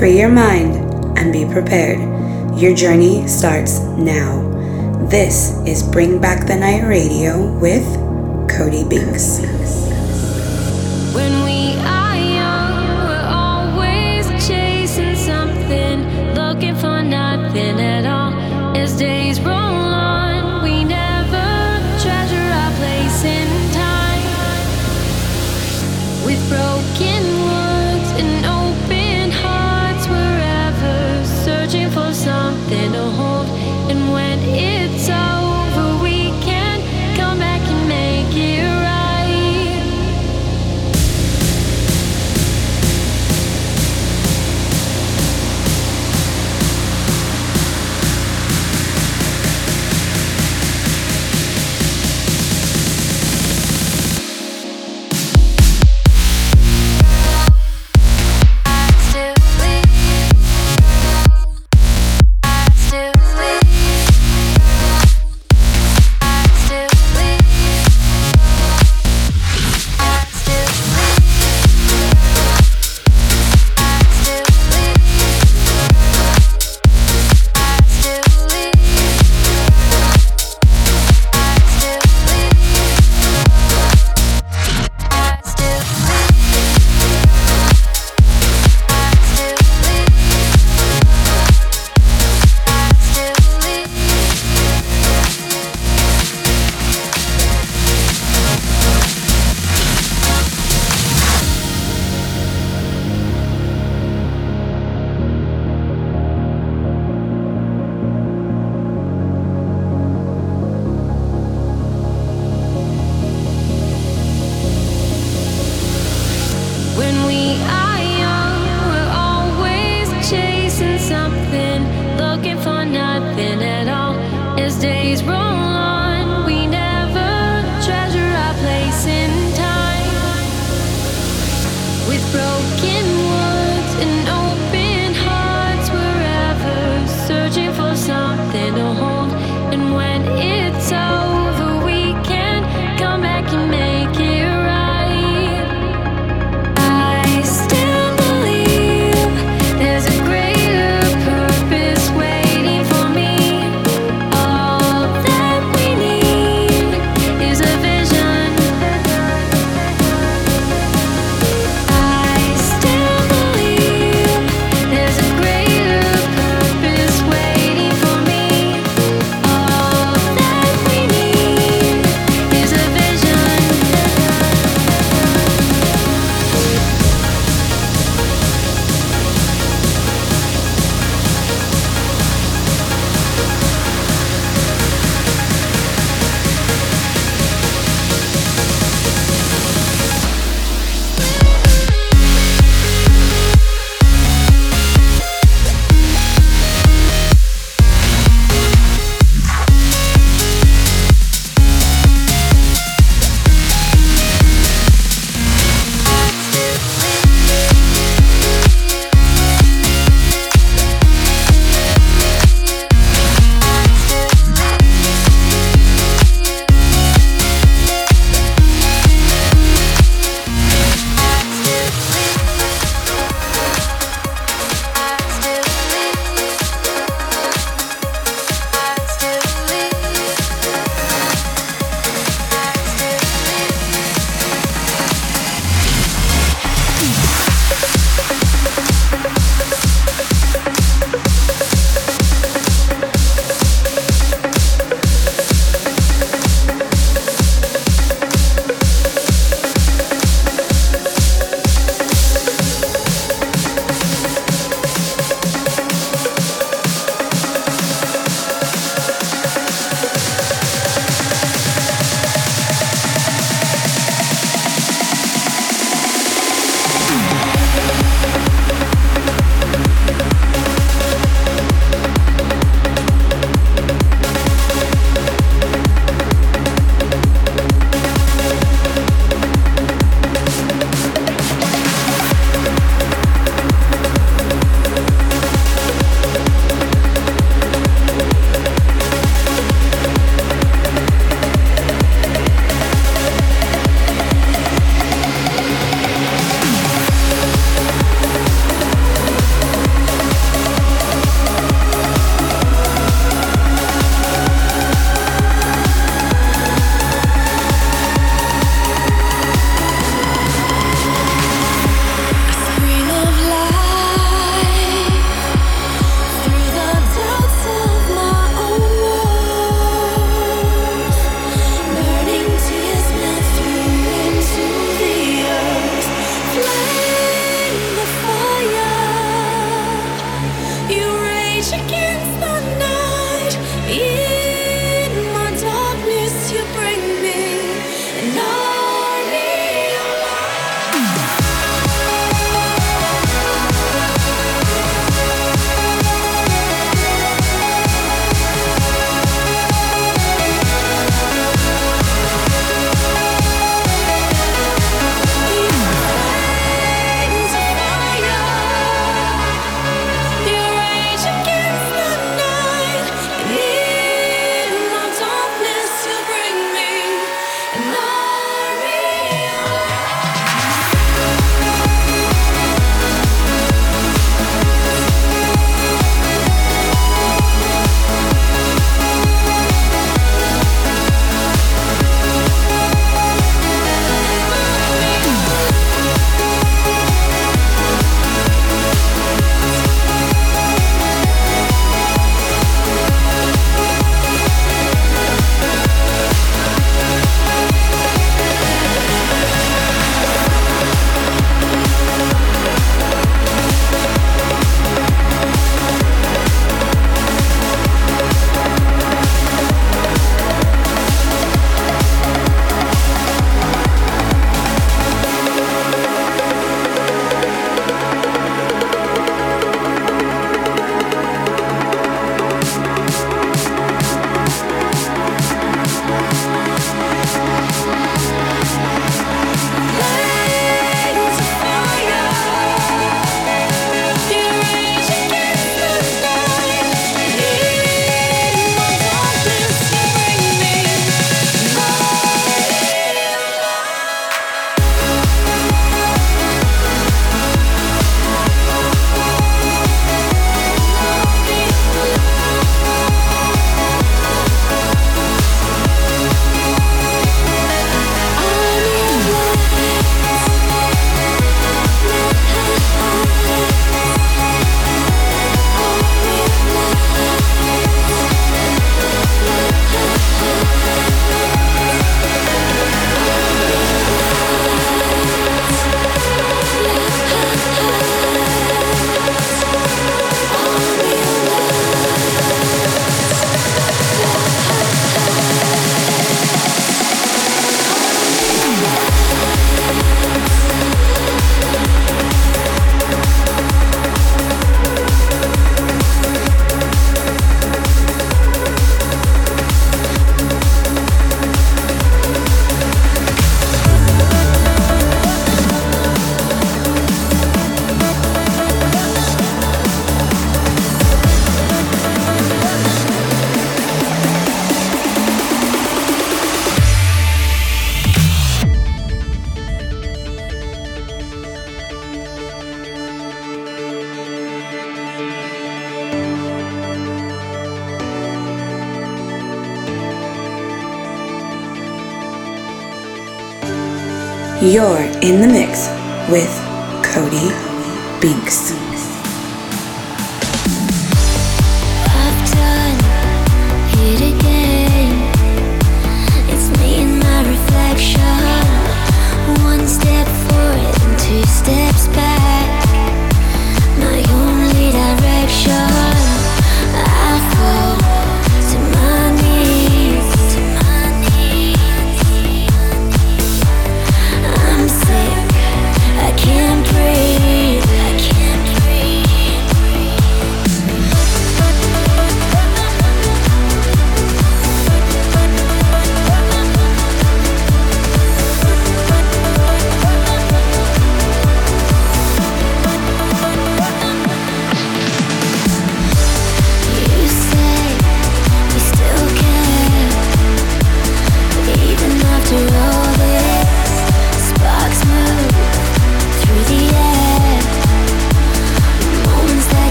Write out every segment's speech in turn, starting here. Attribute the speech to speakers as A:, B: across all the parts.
A: Free your mind and be prepared. Your journey starts now. This is Bring Back the Night Radio with Cody Binks. Cody Binks.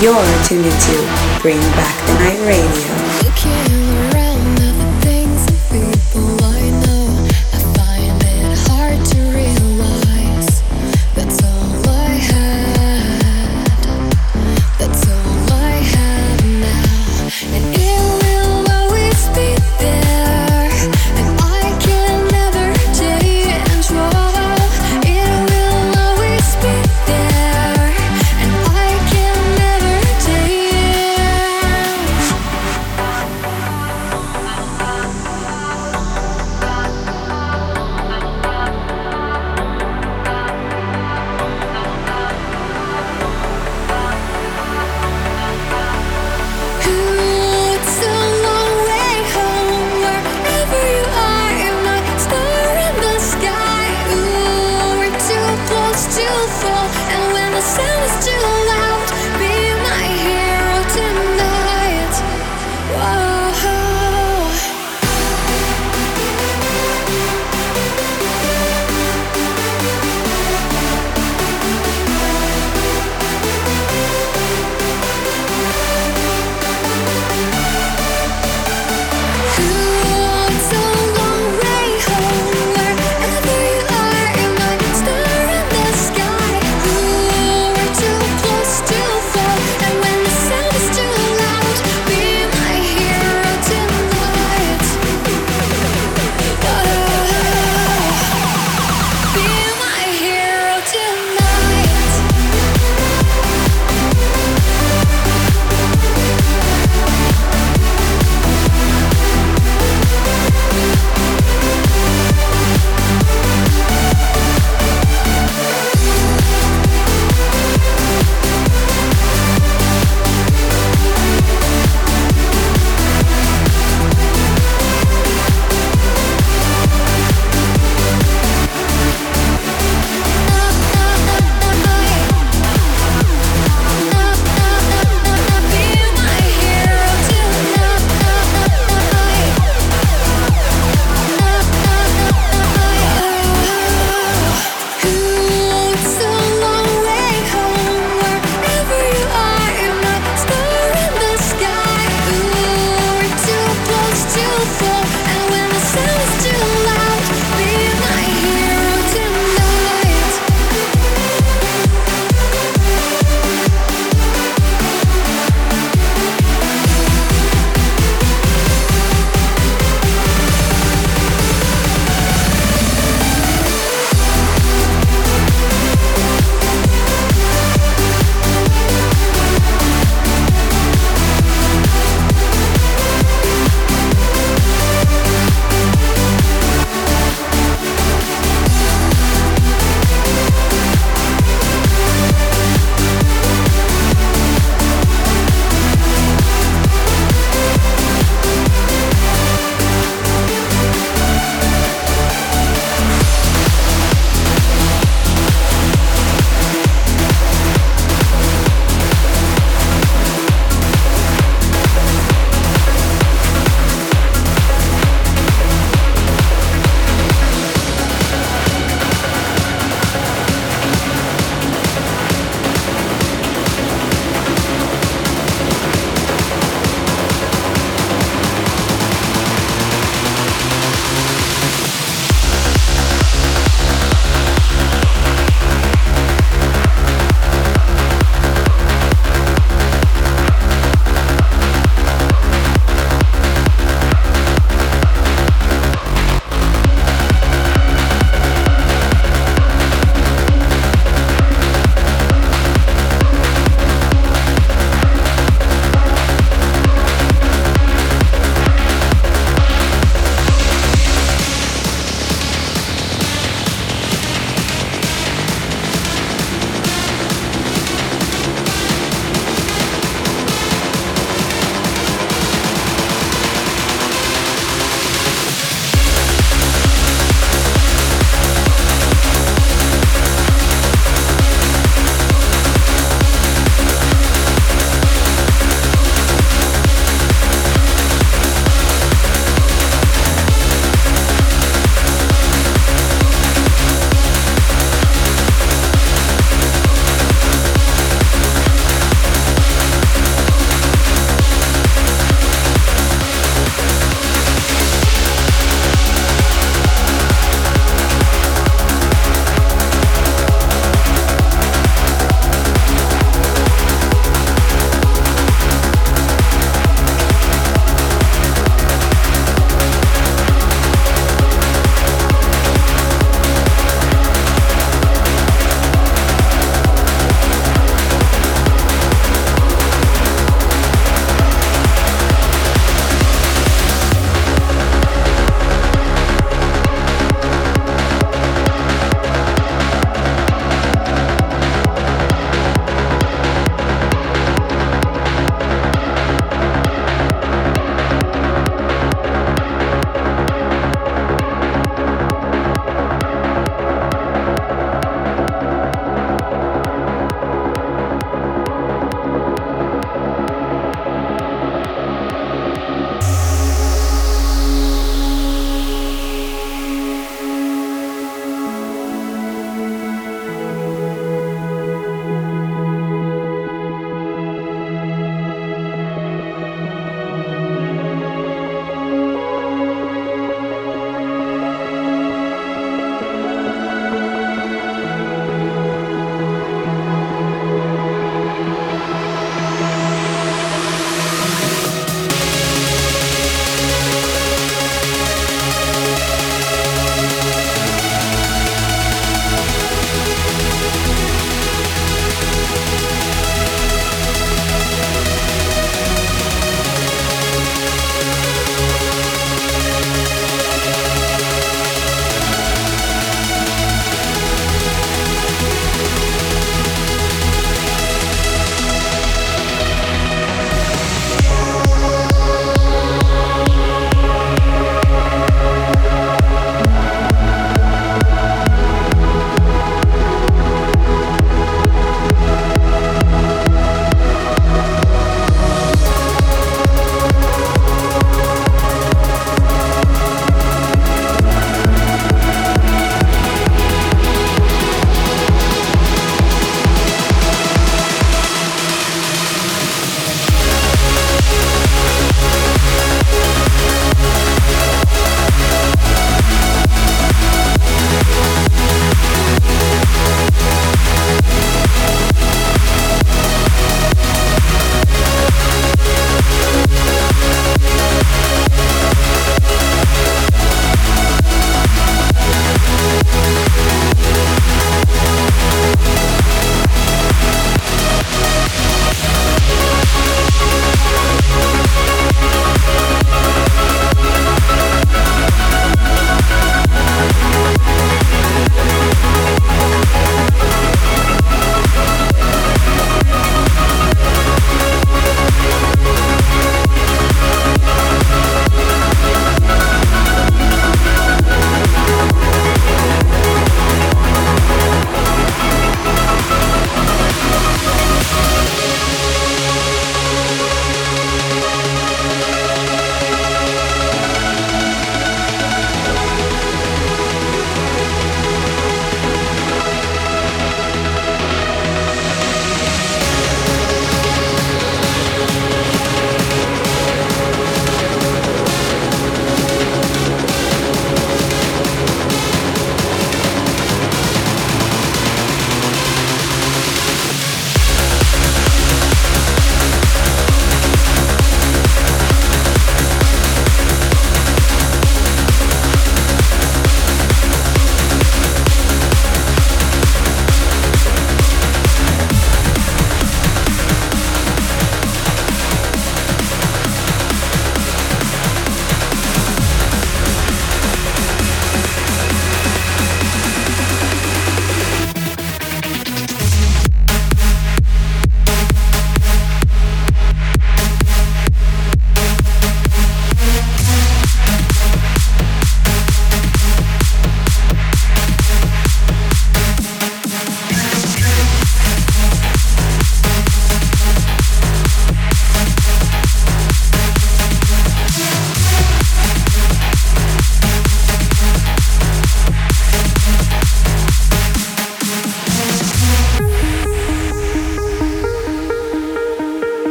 A: You're tuned into Bring Back the Night Radio.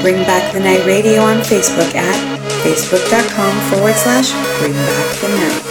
B: Bring Back the Night Radio on Facebook at facebook.com forward slash bring back the night.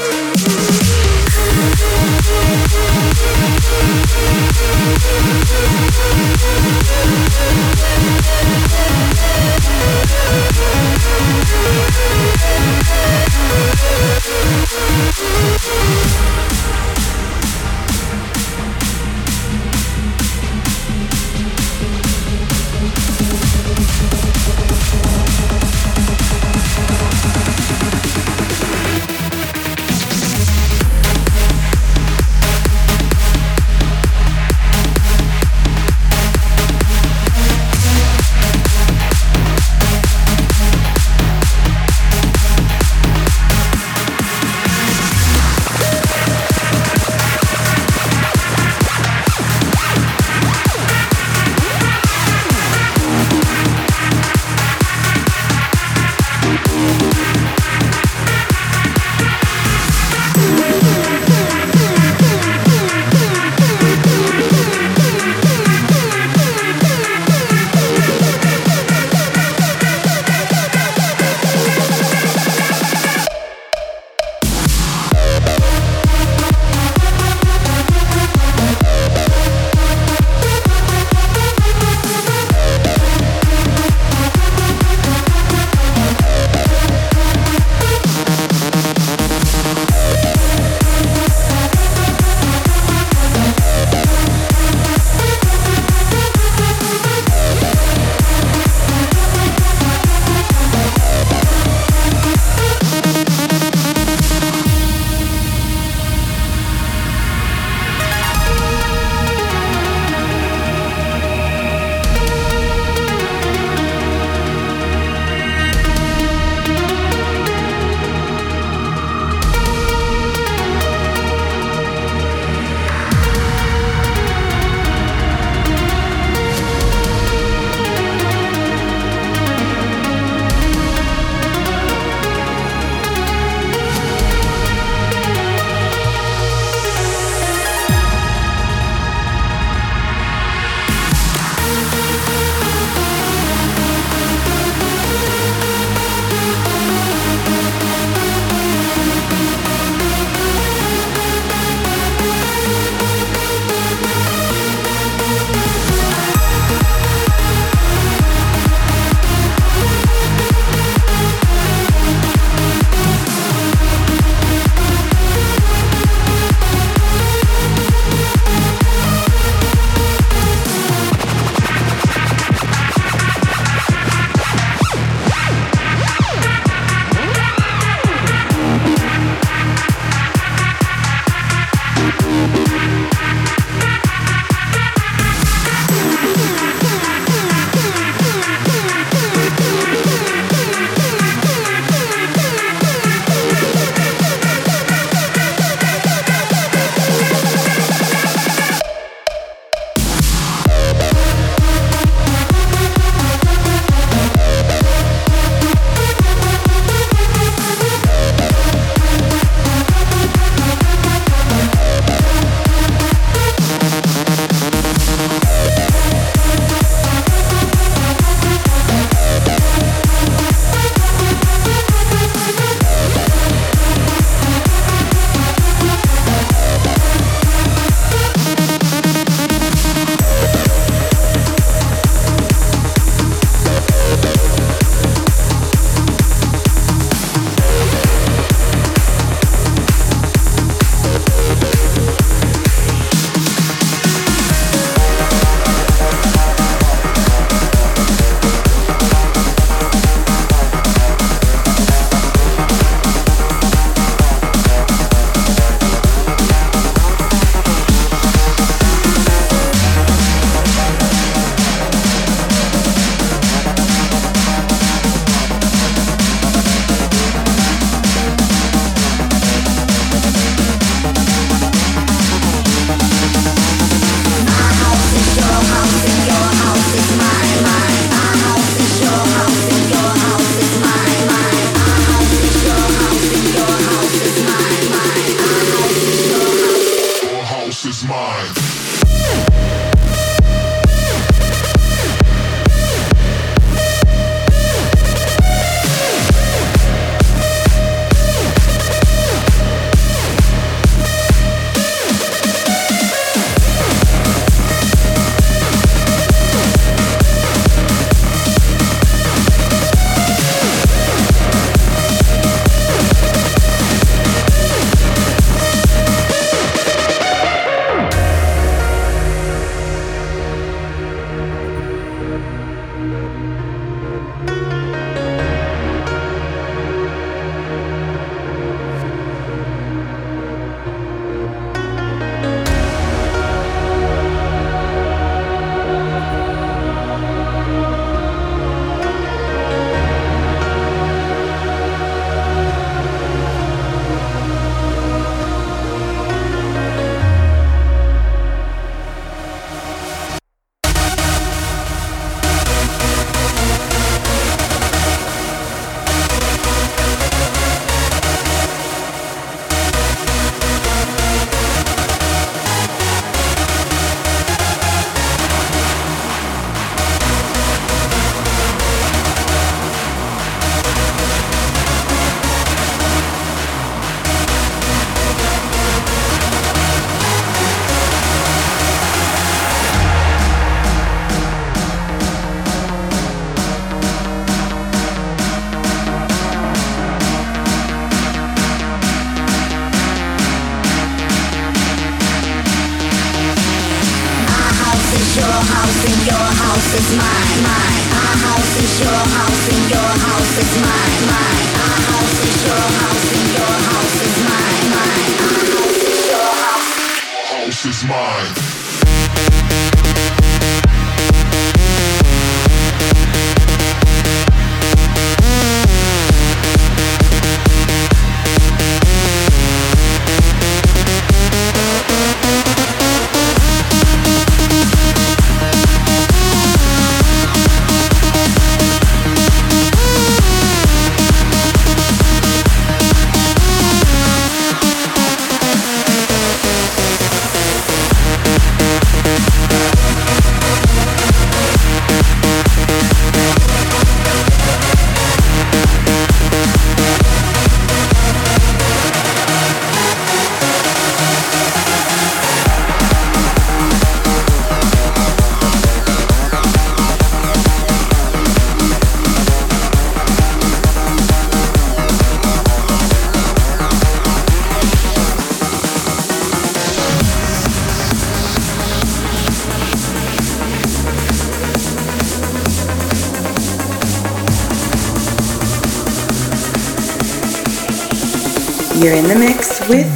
B: You're in the mix with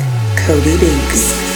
B: Cody Binks.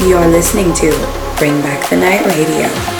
B: You're listening to Bring Back the Night Radio.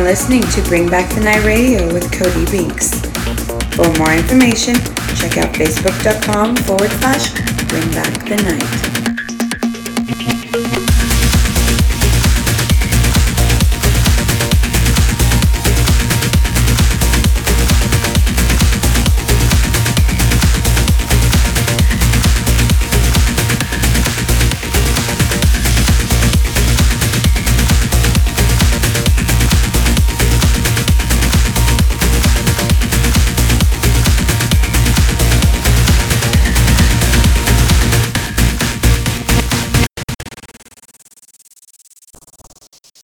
B: been listening to Bring Back the Night Radio with Cody Binks. For more information, check out facebook.com forward slash bring back the night.